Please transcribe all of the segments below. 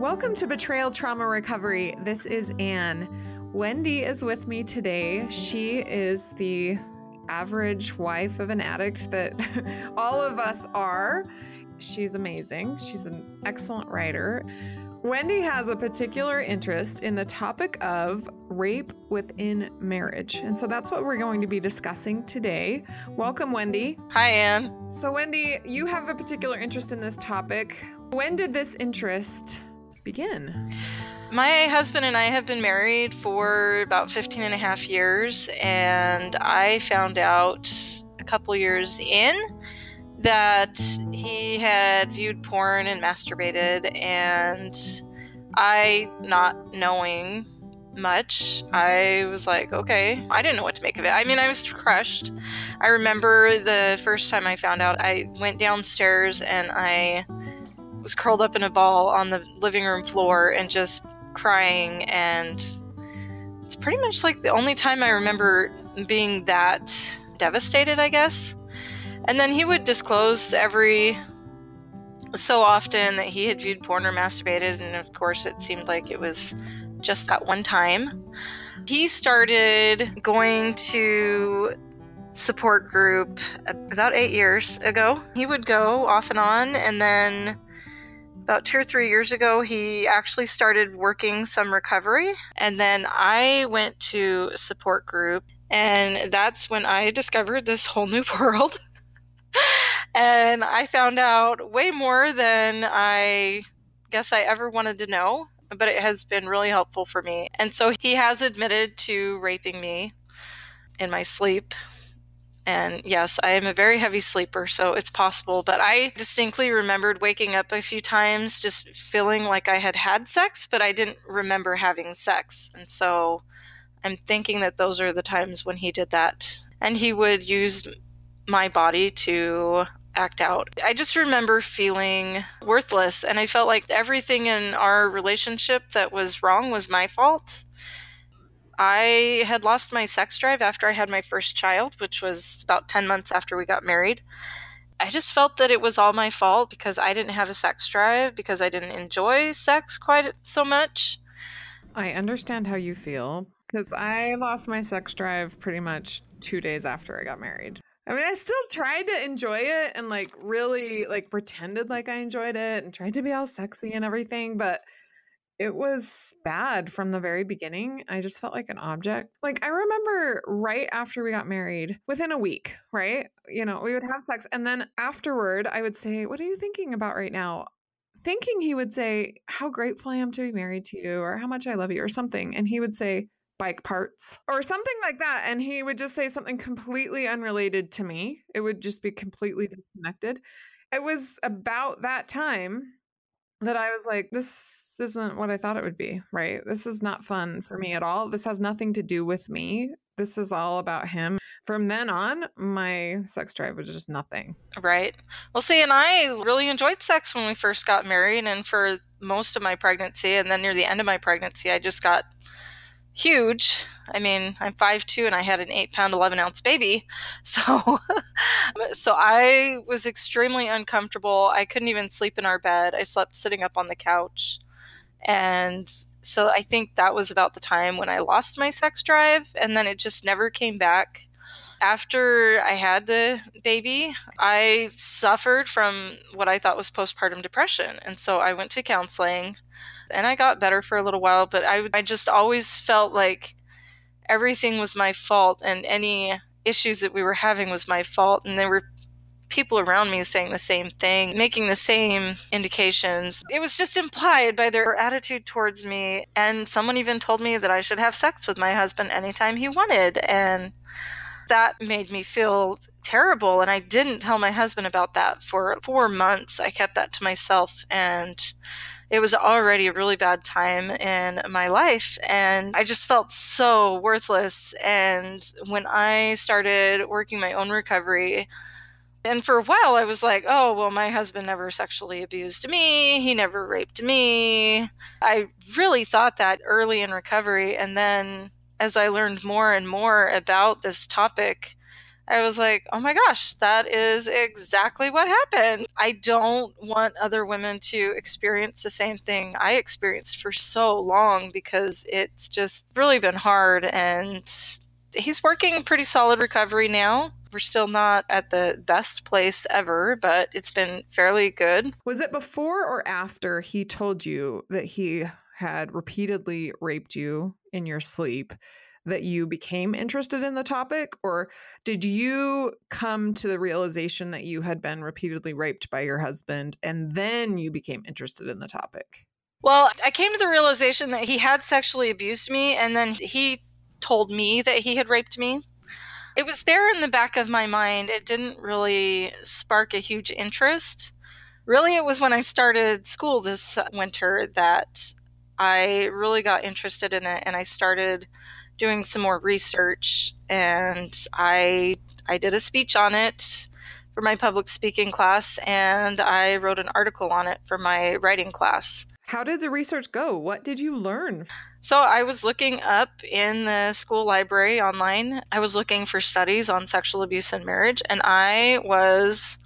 Welcome to Betrayal Trauma Recovery. This is Anne. Wendy is with me today. She is the average wife of an addict that all of us are. She's amazing. She's an excellent writer. Wendy has a particular interest in the topic of rape within marriage. And so that's what we're going to be discussing today. Welcome, Wendy. Hi, Anne. So, Wendy, you have a particular interest in this topic. When did this interest begin? My husband and I have been married for about 15 and a half years, and I found out a couple years in that he had viewed porn and masturbated, and I, not knowing much, I was like, okay, I didn't know what to make of it. I mean, I was crushed. I remember the first time I found out, I went downstairs and I was curled up in a ball on the living room floor and just crying and it's pretty much like the only time I remember being that devastated, I guess. And then he would disclose every so often that he had viewed porn or masturbated, and of course, it seemed like it was just that one time. He started going to support group about eight years ago. He would go off and on, and then about two or three years ago, he actually started working some recovery. And then I went to support group, and that's when I discovered this whole new world. and I found out way more than I guess I ever wanted to know, but it has been really helpful for me. And so he has admitted to raping me in my sleep and yes, I am a very heavy sleeper, so it's possible. But I distinctly remembered waking up a few times just feeling like I had had sex, but I didn't remember having sex. And so I'm thinking that those are the times when he did that. And he would use my body to act out. I just remember feeling worthless, and I felt like everything in our relationship that was wrong was my fault. I had lost my sex drive after I had my first child, which was about 10 months after we got married. I just felt that it was all my fault because I didn't have a sex drive, because I didn't enjoy sex quite so much. I understand how you feel because I lost my sex drive pretty much two days after I got married. I mean, I still tried to enjoy it and like really like pretended like I enjoyed it and tried to be all sexy and everything, but it was bad from the very beginning. I just felt like an object. Like, I remember right after we got married, within a week, right? You know, we would have sex. And then afterward, I would say, What are you thinking about right now? Thinking he would say, How grateful I am to be married to you, or how much I love you, or something. And he would say, Bike parts, or something like that. And he would just say something completely unrelated to me. It would just be completely disconnected. It was about that time that I was like, This isn't what I thought it would be, right? This is not fun for me mm. at all. This has nothing to do with me. This is all about him. From then on, my sex drive was just nothing. Right. Well, see, and I really enjoyed sex when we first got married and for most of my pregnancy. And then near the end of my pregnancy, I just got huge. I mean, I'm 5'2 and I had an 8 pound, 11 ounce baby. So, so I was extremely uncomfortable. I couldn't even sleep in our bed. I slept sitting up on the couch. And so I think that was about the time when I lost my sex drive, and then it just never came back. After I had the baby, I suffered from what I thought was postpartum depression. And so I went to counseling and I got better for a little while, but I, I just always felt like everything was my fault and any issues that we were having was my fault. And there were people around me saying the same thing, making the same indications. It was just implied by their attitude towards me. And someone even told me that I should have sex with my husband anytime he wanted. And that made me feel terrible. And I didn't tell my husband about that for four months. I kept that to myself. And it was already a really bad time in my life and I just felt so worthless. And when I started working my own recovery, and for a while, I was like, oh, well, my husband never sexually abused me. He never raped me. I really thought that early in recovery. And then as I learned more and more about this topic, I was like, oh my gosh, that is exactly what happened. I don't want other women to experience the same thing I experienced for so long because it's just really been hard. And he's working pretty solid recovery now. We're still not at the best place ever, but it's been fairly good. Was it before or after he told you that he had repeatedly raped you in your sleep? that you became interested in the topic or did you come to the realization that you had been repeatedly raped by your husband and then you became interested in the topic well i came to the realization that he had sexually abused me and then he told me that he had raped me it was there in the back of my mind it didn't really spark a huge interest really it was when i started school this winter that i really got interested in it and i started doing some more research and I I did a speech on it for my public speaking class and I wrote an article on it for my writing class. How did the research go? What did you learn? So, I was looking up in the school library online. I was looking for studies on sexual abuse and marriage, and I was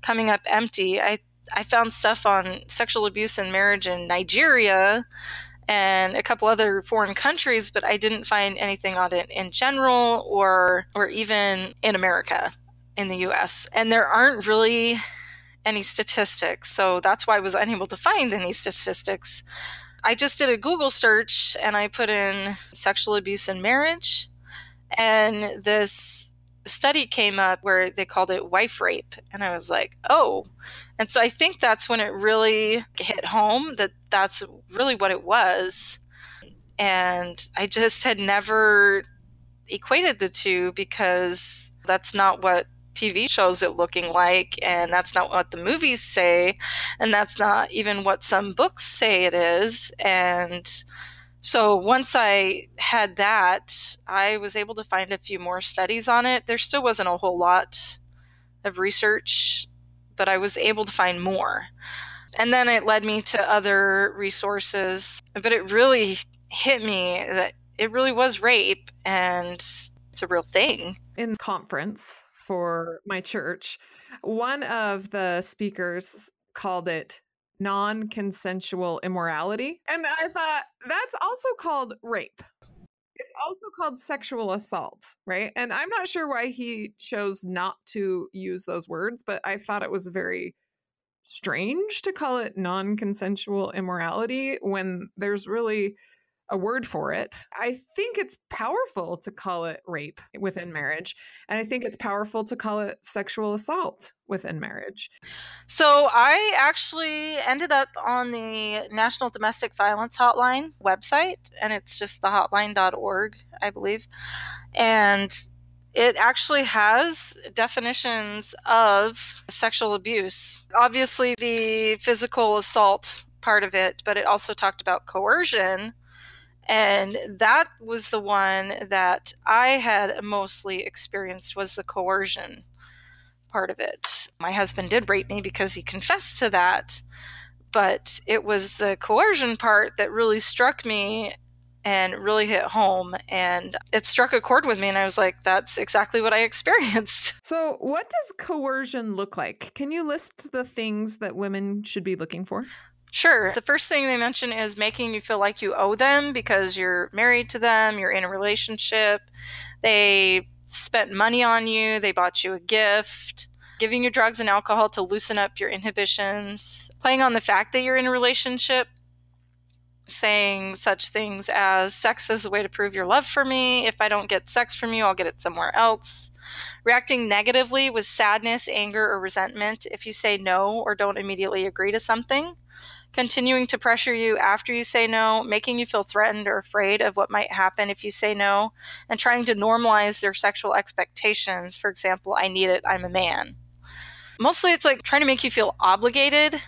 coming up empty. I, I found stuff on sexual abuse and marriage in Nigeria and a couple other foreign countries, but I didn't find anything on it in general or or even in America, in the US. And there aren't really any statistics, so that's why I was unable to find any statistics. I just did a Google search and I put in sexual abuse in marriage, and this study came up where they called it wife rape. And I was like, oh. And so I think that's when it really hit home that that's really what it was. And I just had never equated the two because that's not what TV shows it looking like, and that's not what the movies say, and that's not even what some books say it is. And so once I had that, I was able to find a few more studies on it. There still wasn't a whole lot of research, but I was able to find more. And then it led me to other resources, but it really hit me that it really was rape and it's a real thing. In conference for my church, one of the speakers called it non consensual immorality. And I thought that's also called rape. It's also called sexual assault, right? And I'm not sure why he chose not to use those words, but I thought it was very strange to call it non consensual immorality when there's really a word for it. I think it's powerful to call it rape within marriage. And I think it's powerful to call it sexual assault within marriage. So I actually ended up on the National Domestic Violence Hotline website, and it's just the hotline.org, I believe. And it actually has definitions of sexual abuse. Obviously, the physical assault part of it, but it also talked about coercion and that was the one that i had mostly experienced was the coercion part of it. My husband did rape me because he confessed to that but it was the coercion part that really struck me and really hit home and it struck a chord with me and i was like that's exactly what i experienced. So what does coercion look like? Can you list the things that women should be looking for Sure. The first thing they mention is making you feel like you owe them because you're married to them, you're in a relationship, they spent money on you, they bought you a gift, giving you drugs and alcohol to loosen up your inhibitions, playing on the fact that you're in a relationship, saying such things as sex is the way to prove your love for me. If I don't get sex from you, I'll get it somewhere else. Reacting negatively with sadness, anger, or resentment if you say no or don't immediately agree to something continuing to pressure you after you say no, making you feel threatened or afraid of what might happen if you say no, and trying to normalize their sexual expectations. For example, I need it, I'm a man. Mostly it's like trying to make you feel obligated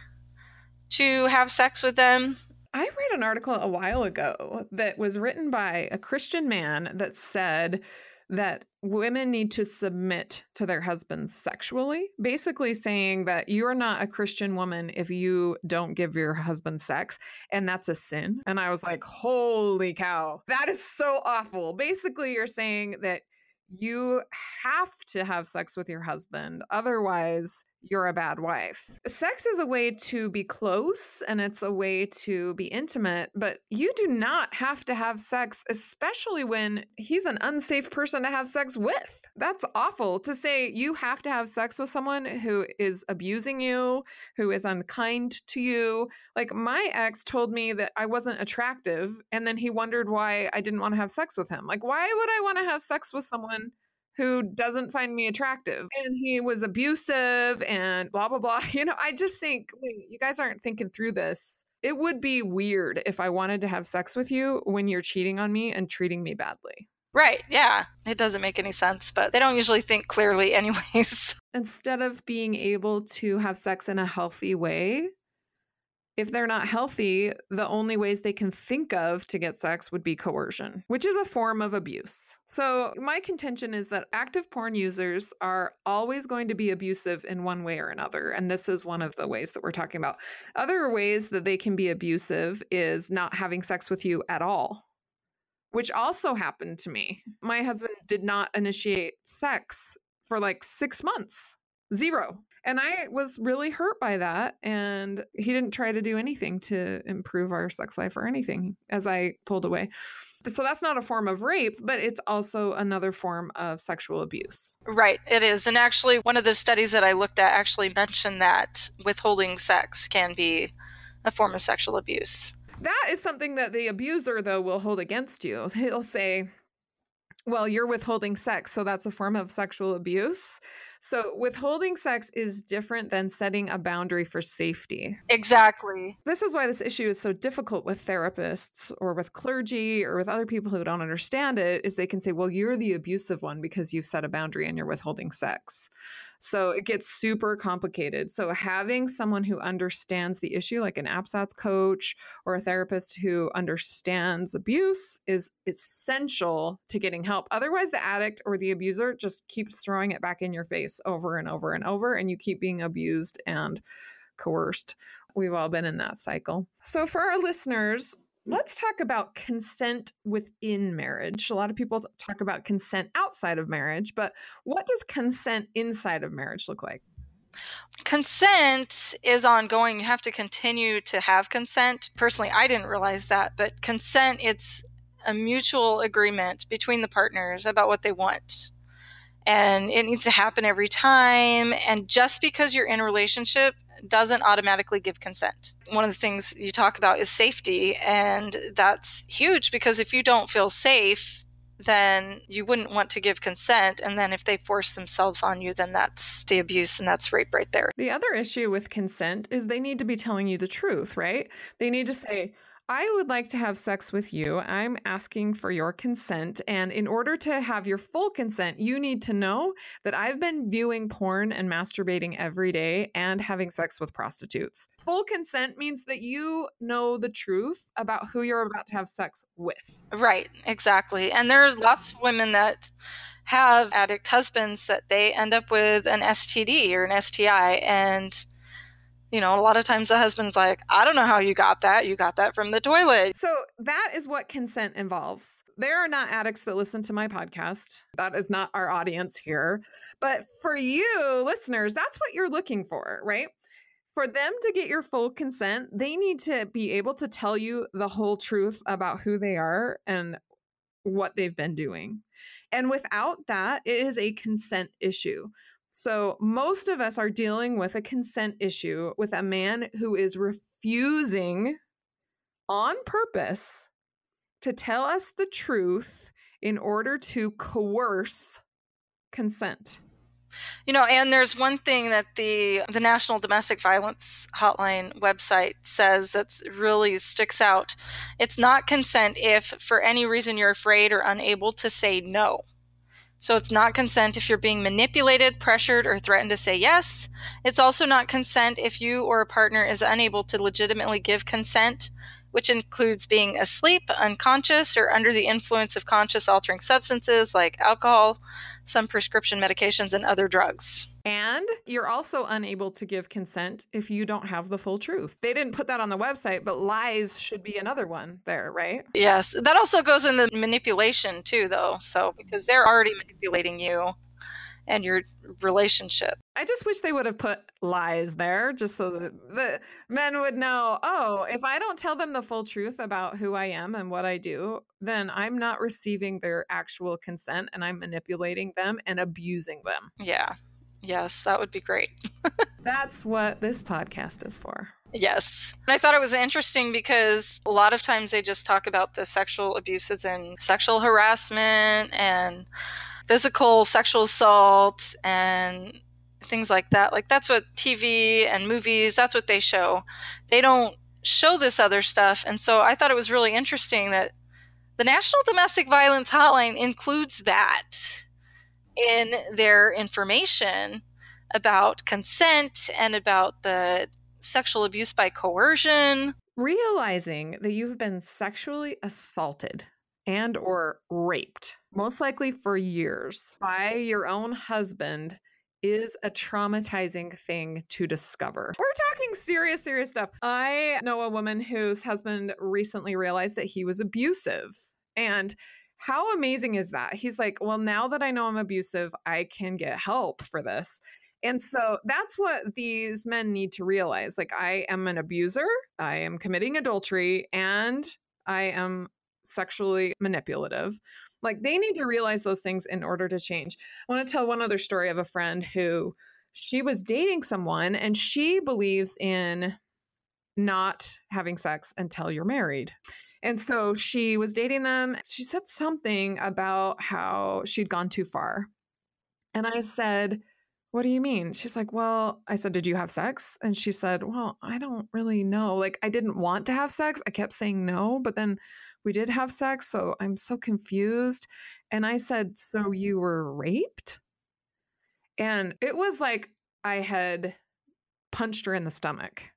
to have sex with them. I read an article a while ago that was written by a Christian man that said that women need to submit to their husbands sexually, basically saying that you're not a Christian woman if you don't give your husband sex, and that's a sin. And I was like, holy cow, that is so awful. Basically, you're saying that you have to have sex with your husband. Otherwise, you're a bad wife. Sex is a way to be close and it's a way to be intimate, but you do not have to have sex, especially when he's an unsafe person to have sex with. That's awful to say you have to have sex with someone who is abusing you, who is unkind to you. Like my ex told me that I wasn't attractive, and then he wondered why I didn't want to have sex with him. Like, why would I want to have sex with someone? Who doesn't find me attractive and he was abusive and blah blah blah you know i just think wait, you guys aren't thinking through this it would be weird if i wanted to have sex with you when you're cheating on me and treating me badly Right, yeah. It doesn't make any sense, but they don't usually think clearly, anyways. instead of being able to have sex in a healthy way if they're not healthy, the only ways they can think of to get sex would be coercion, which is a form of abuse. So, my contention is that active porn users are always going to be abusive in one way or another. And this is one of the ways that we're talking about. Other ways that they can be abusive is not having sex with you at all, which also happened to me. My husband did not initiate sex for like six months, zero. And I was really hurt by that. And he didn't try to do anything to improve our sex life or anything as I pulled away. So that's not a form of rape, but it's also another form of sexual abuse. Right, it is. And actually, one of the studies that I looked at actually mentioned that withholding sex can be a form of sexual abuse. That is something that the abuser, though, will hold against you. He'll say, well, you're withholding sex, so that's a form of sexual abuse. So, withholding sex is different than setting a boundary for safety. Exactly. This is why this issue is so difficult with therapists or with clergy or with other people who don't understand it is they can say, "Well, you're the abusive one because you've set a boundary and you're withholding sex." So it gets super complicated. So having someone who understands the issue, like an APSATS coach or a therapist who understands abuse, is essential to getting help. Otherwise, the addict or the abuser just keeps throwing it back in your face over and over and over, and you keep being abused and coerced. We've all been in that cycle. So, for our listeners, Mm. Let's talk about consent within marriage. A lot of people talk about consent outside of marriage, but what does consent inside of marriage look like? Consent is ongoing. You have to continue to have consent. Personally, I didn't realize that, but consent it's a mutual agreement between the partners about what they want. And it needs to happen every time. And just because you're in a relationship doesn't automatically give consent. One of the things you talk about is safety, and that's huge because if you don't feel safe, then you wouldn't want to give consent. And then if they force themselves on you, then that's the abuse and that's rape right there. The other issue with consent is they need to be telling you the truth, right? They need to say, I would like to have sex with you. I'm asking for your consent. And in order to have your full consent, you need to know that I've been viewing porn and masturbating every day and having sex with prostitutes. Full consent means that you know the truth about who you're about to have sex with. Right, exactly. And there's lots of women that have addict husbands that they end up with an STD or an STI. And you know, a lot of times the husband's like, I don't know how you got that. You got that from the toilet. So that is what consent involves. There are not addicts that listen to my podcast. That is not our audience here. But for you listeners, that's what you're looking for, right? For them to get your full consent, they need to be able to tell you the whole truth about who they are and what they've been doing. And without that, it is a consent issue. So, most of us are dealing with a consent issue with a man who is refusing on purpose to tell us the truth in order to coerce consent. You know, and there's one thing that the the National Domestic Violence Hotline website says that really sticks out. It's not consent if for any reason you're afraid or unable to say no. So it's not consent if you're being manipulated, pressured, or threatened to say yes. It's also not consent if you or a partner is unable to legitimately give consent, which includes being asleep, unconscious, or under the influence of conscious altering substances like alcohol, some prescription medications, and other drugs. And you're also unable to give consent if you don't have the full truth. They didn't put that on the website, but lies should be another one there, right? Yes. That also goes in the manipulation too, though. So, because they're already manipulating you and your relationship. I just wish they would have put lies there just so that the men would know, oh, if I don't tell them the full truth about who I am and what I do, then I'm not receiving their actual consent and I'm manipulating them and abusing them. Yeah. Yes, that would be great. That's what this podcast is for. Yes. I thought it was interesting because a lot of times they just talk about the sexual abuses and sexual harassment and physical sexual assault and things like that. Like that's what TV and movies, that's what they show. They don't show this other stuff. And so I thought it was really interesting that the National Domestic Violence Hotline includes that in their information about consent and about the sexual abuse by coercion realizing that you've been sexually assaulted and or raped most likely for years by your own husband is a traumatizing thing to discover. We're talking serious, serious stuff. I know a woman whose husband recently realized that he was abusive. And how amazing is that? He's like, Well, now that I know I'm abusive, I can get help for this. And so that's what these men need to realize. Like, I am an abuser, I am committing adultery, and I am sexually manipulative. Like, they need to realize those things in order to change. I want to tell one other story of a friend who she was dating someone and she believes in not having sex until you're married. And so she was dating them. She said something about how she'd gone too far. And I said, What do you mean? She's like, Well, I said, Did you have sex? And she said, Well, I don't really know. Like, I didn't want to have sex. I kept saying no, but then we did have sex. So I'm so confused. And I said, So you were raped? And it was like I had punched her in the stomach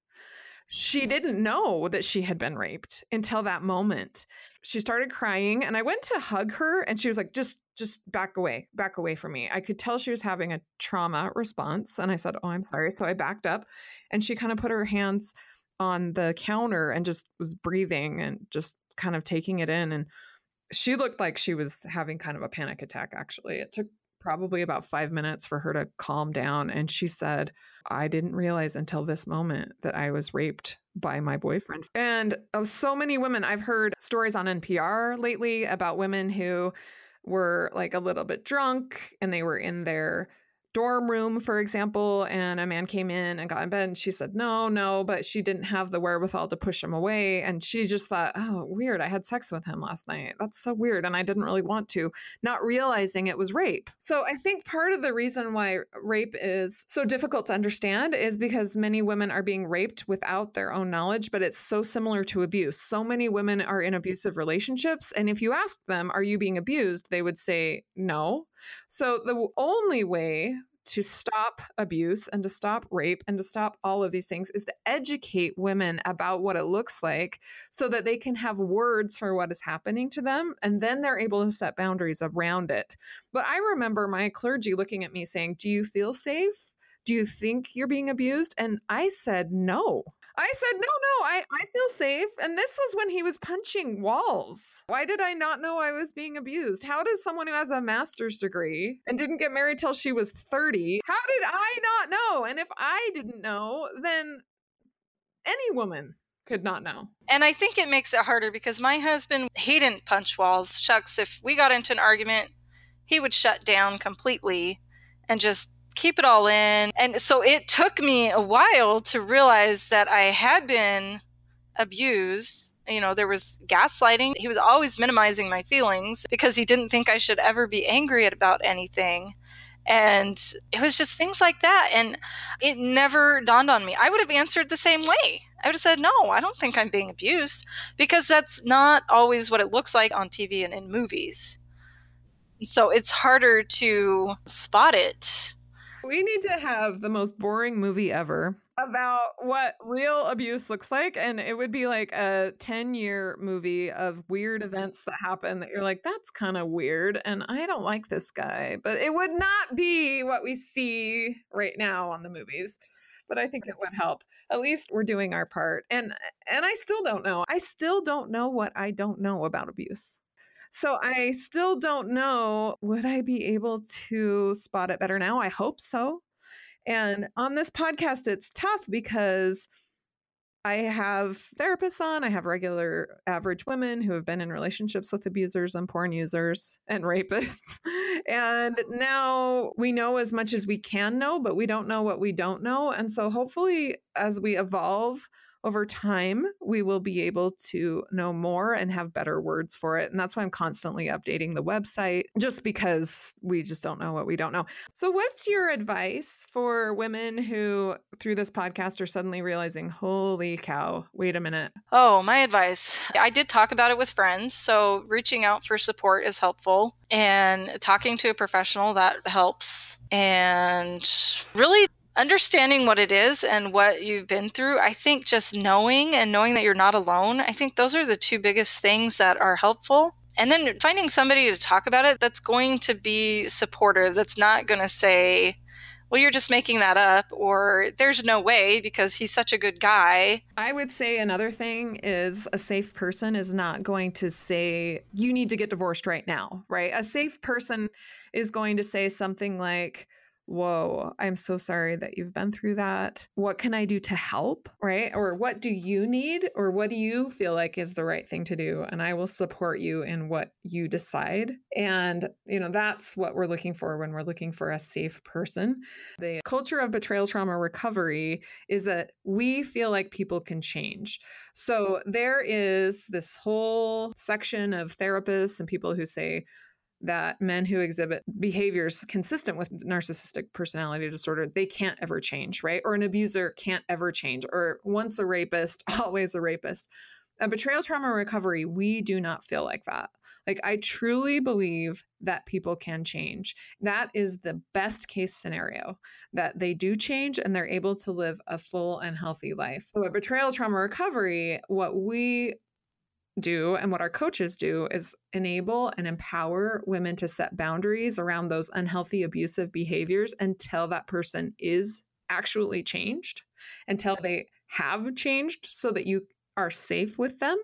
she didn't know that she had been raped until that moment. She started crying and I went to hug her and she was like just just back away, back away from me. I could tell she was having a trauma response and I said, "Oh, I'm sorry." So I backed up and she kind of put her hands on the counter and just was breathing and just kind of taking it in and she looked like she was having kind of a panic attack actually. It took probably about five minutes for her to calm down. And she said, I didn't realize until this moment that I was raped by my boyfriend. And of so many women, I've heard stories on NPR lately about women who were like a little bit drunk and they were in their dorm room, for example, and a man came in and got in bed and she said, no, no, but she didn't have the wherewithal to push him away. And she just thought, oh, weird. I had sex with him last night. That's so weird. And I didn't really want to, not realizing it was rape. So I think part of the reason why rape is so difficult to understand is because many women are being raped without their own knowledge, but it's so similar to abuse. So many women are in abusive relationships. And if you ask them, are you being abused? They would say no. So the only way to stop abuse and to stop rape and to stop all of these things is to educate women about what it looks like so that they can have words for what is happening to them and then they're able to set boundaries around it. But I remember my clergy looking at me saying, Do you feel safe? Do you think you're being abused? And I said, No. I said, no, no, I, I feel safe. And this was when he was punching walls. Why did I not know I was being abused? How does someone who has a master's degree and didn't get married till she was 30, how did I not know? And if I didn't know, then any woman could not know. And I think it makes it harder because my husband, he didn't punch walls. Shucks, if we got into an argument, he would shut down completely and just keep it all in. And so it took me a while to realize that I had been abused. You know, there was gaslighting. He was always minimizing my feelings because he didn't think I should ever be angry about anything. And it was just things like that. And it never dawned on me. I would have answered the same way. I would have said, no, I don't think I'm being abused because that's not always what it looks like on TV and in movies. So it's harder to spot it we need to have the most boring movie ever about what real abuse looks like. And it would be like a 10 year movie of weird mm-hmm. events that happen that you're like, that's kind of weird. And I don't like this guy. But it would not be what we see right now on the movies. But I think it would help. At least we're doing our part. And and I still don't know. I still don't know what I don't know about abuse. So I still don't know. Would I be able to spot it better now? I hope so. And on this podcast, it's tough because I have therapists on, I have regular average women who have been in relationships with abusers and porn users and rapists. and now we know as much as we can know, but we don't know what we don't know. And so hopefully, as we evolve, over time, we will be able to know more and have better words for it. And that's why I'm constantly updating the website, just because we just don't know what we don't know. So, what's your advice for women who, through this podcast, are suddenly realizing, holy cow, wait a minute? Oh, my advice. I did talk about it with friends. So, reaching out for support is helpful, and talking to a professional that helps. And really understanding what it is and what you've been through, I think just knowing and knowing that you're not alone, I think those are the two biggest things that are helpful. And then finding somebody to talk about it that's going to be supportive, that's not going to say, well, you're just making that up, or there's no way because he's such a good guy. I would say another thing is a safe person is not going to say, you need to get divorced right now, right? A safe person is going to say something like, whoa, I'm so sorry that you've been through that. What can I do to help? Right. Or what do you need? Or what do you feel like is the right thing to do? And I will support you in what you decide. And, you know, that's what we're looking for when we're looking for a safe person. The culture of betrayal trauma recovery is that we feel like people can change. So there is this whole section of therapists and people who say, that men who exhibit behaviors consistent with narcissistic personality disorder they can't ever change right? Or an abuser can't ever change or once a rapist always a rapist. A betrayal trauma recovery we do not feel like that. Like i truly believe that people can change. That is the best case scenario that they do change and they're able to live a full and healthy life. So a betrayal trauma recovery what we do and what our coaches do is enable and empower women to set boundaries around those unhealthy abusive behaviors until that person is actually changed until they have changed so that you are safe with them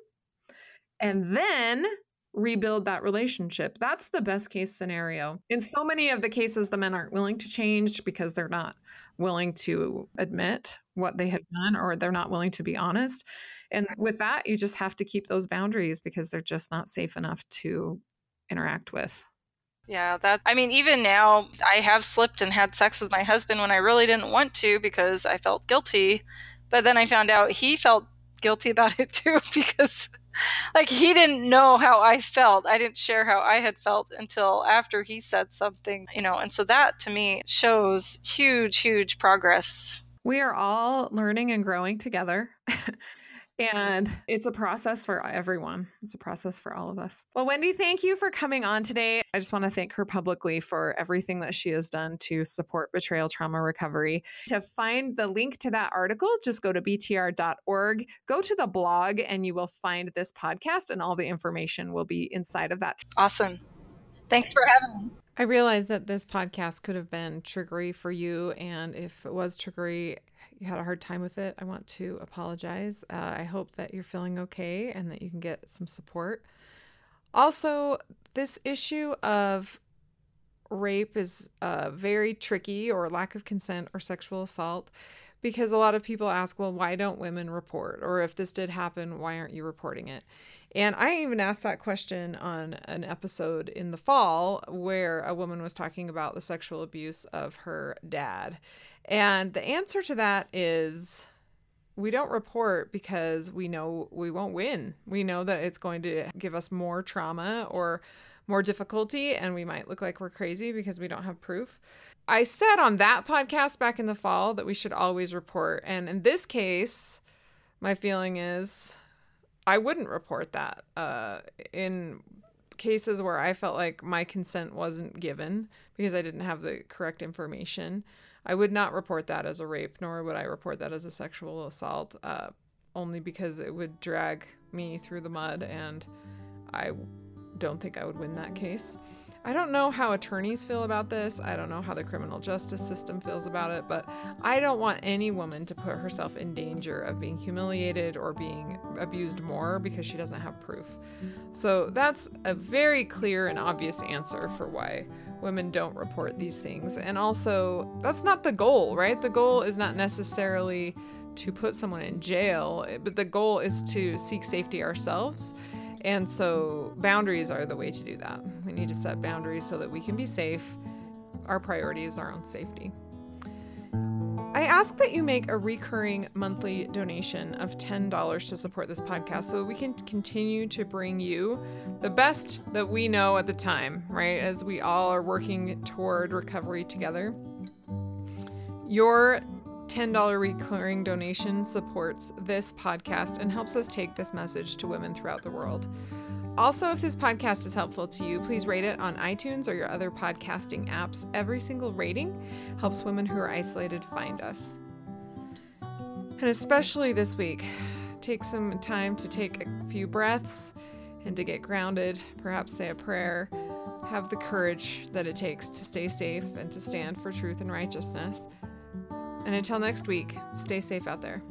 and then rebuild that relationship. That's the best case scenario. In so many of the cases the men aren't willing to change because they're not willing to admit what they have done or they're not willing to be honest and with that, you just have to keep those boundaries because they're just not safe enough to interact with. Yeah, that I mean, even now, I have slipped and had sex with my husband when I really didn't want to because I felt guilty. But then I found out he felt guilty about it too because, like, he didn't know how I felt. I didn't share how I had felt until after he said something, you know. And so that to me shows huge, huge progress. We are all learning and growing together. And it's a process for everyone. It's a process for all of us. Well, Wendy, thank you for coming on today. I just want to thank her publicly for everything that she has done to support betrayal trauma recovery. To find the link to that article, just go to btr.org, go to the blog, and you will find this podcast, and all the information will be inside of that. Awesome. Thanks for having me. I realize that this podcast could have been triggery for you. And if it was triggery, you had a hard time with it, I want to apologize. Uh, I hope that you're feeling okay and that you can get some support. Also, this issue of rape is uh, very tricky, or lack of consent, or sexual assault, because a lot of people ask, well, why don't women report? Or if this did happen, why aren't you reporting it? And I even asked that question on an episode in the fall where a woman was talking about the sexual abuse of her dad. And the answer to that is we don't report because we know we won't win. We know that it's going to give us more trauma or more difficulty, and we might look like we're crazy because we don't have proof. I said on that podcast back in the fall that we should always report. And in this case, my feeling is I wouldn't report that. Uh, in cases where I felt like my consent wasn't given because I didn't have the correct information, I would not report that as a rape, nor would I report that as a sexual assault, uh, only because it would drag me through the mud, and I don't think I would win that case. I don't know how attorneys feel about this. I don't know how the criminal justice system feels about it, but I don't want any woman to put herself in danger of being humiliated or being abused more because she doesn't have proof. So that's a very clear and obvious answer for why women don't report these things. And also, that's not the goal, right? The goal is not necessarily to put someone in jail, but the goal is to seek safety ourselves and so boundaries are the way to do that. We need to set boundaries so that we can be safe. Our priority is our own safety. I ask that you make a recurring monthly donation of $10 to support this podcast so that we can continue to bring you the best that we know at the time, right? As we all are working toward recovery together. Your $10 recurring donation supports this podcast and helps us take this message to women throughout the world. Also, if this podcast is helpful to you, please rate it on iTunes or your other podcasting apps. Every single rating helps women who are isolated find us. And especially this week, take some time to take a few breaths and to get grounded, perhaps say a prayer. Have the courage that it takes to stay safe and to stand for truth and righteousness. And until next week, stay safe out there.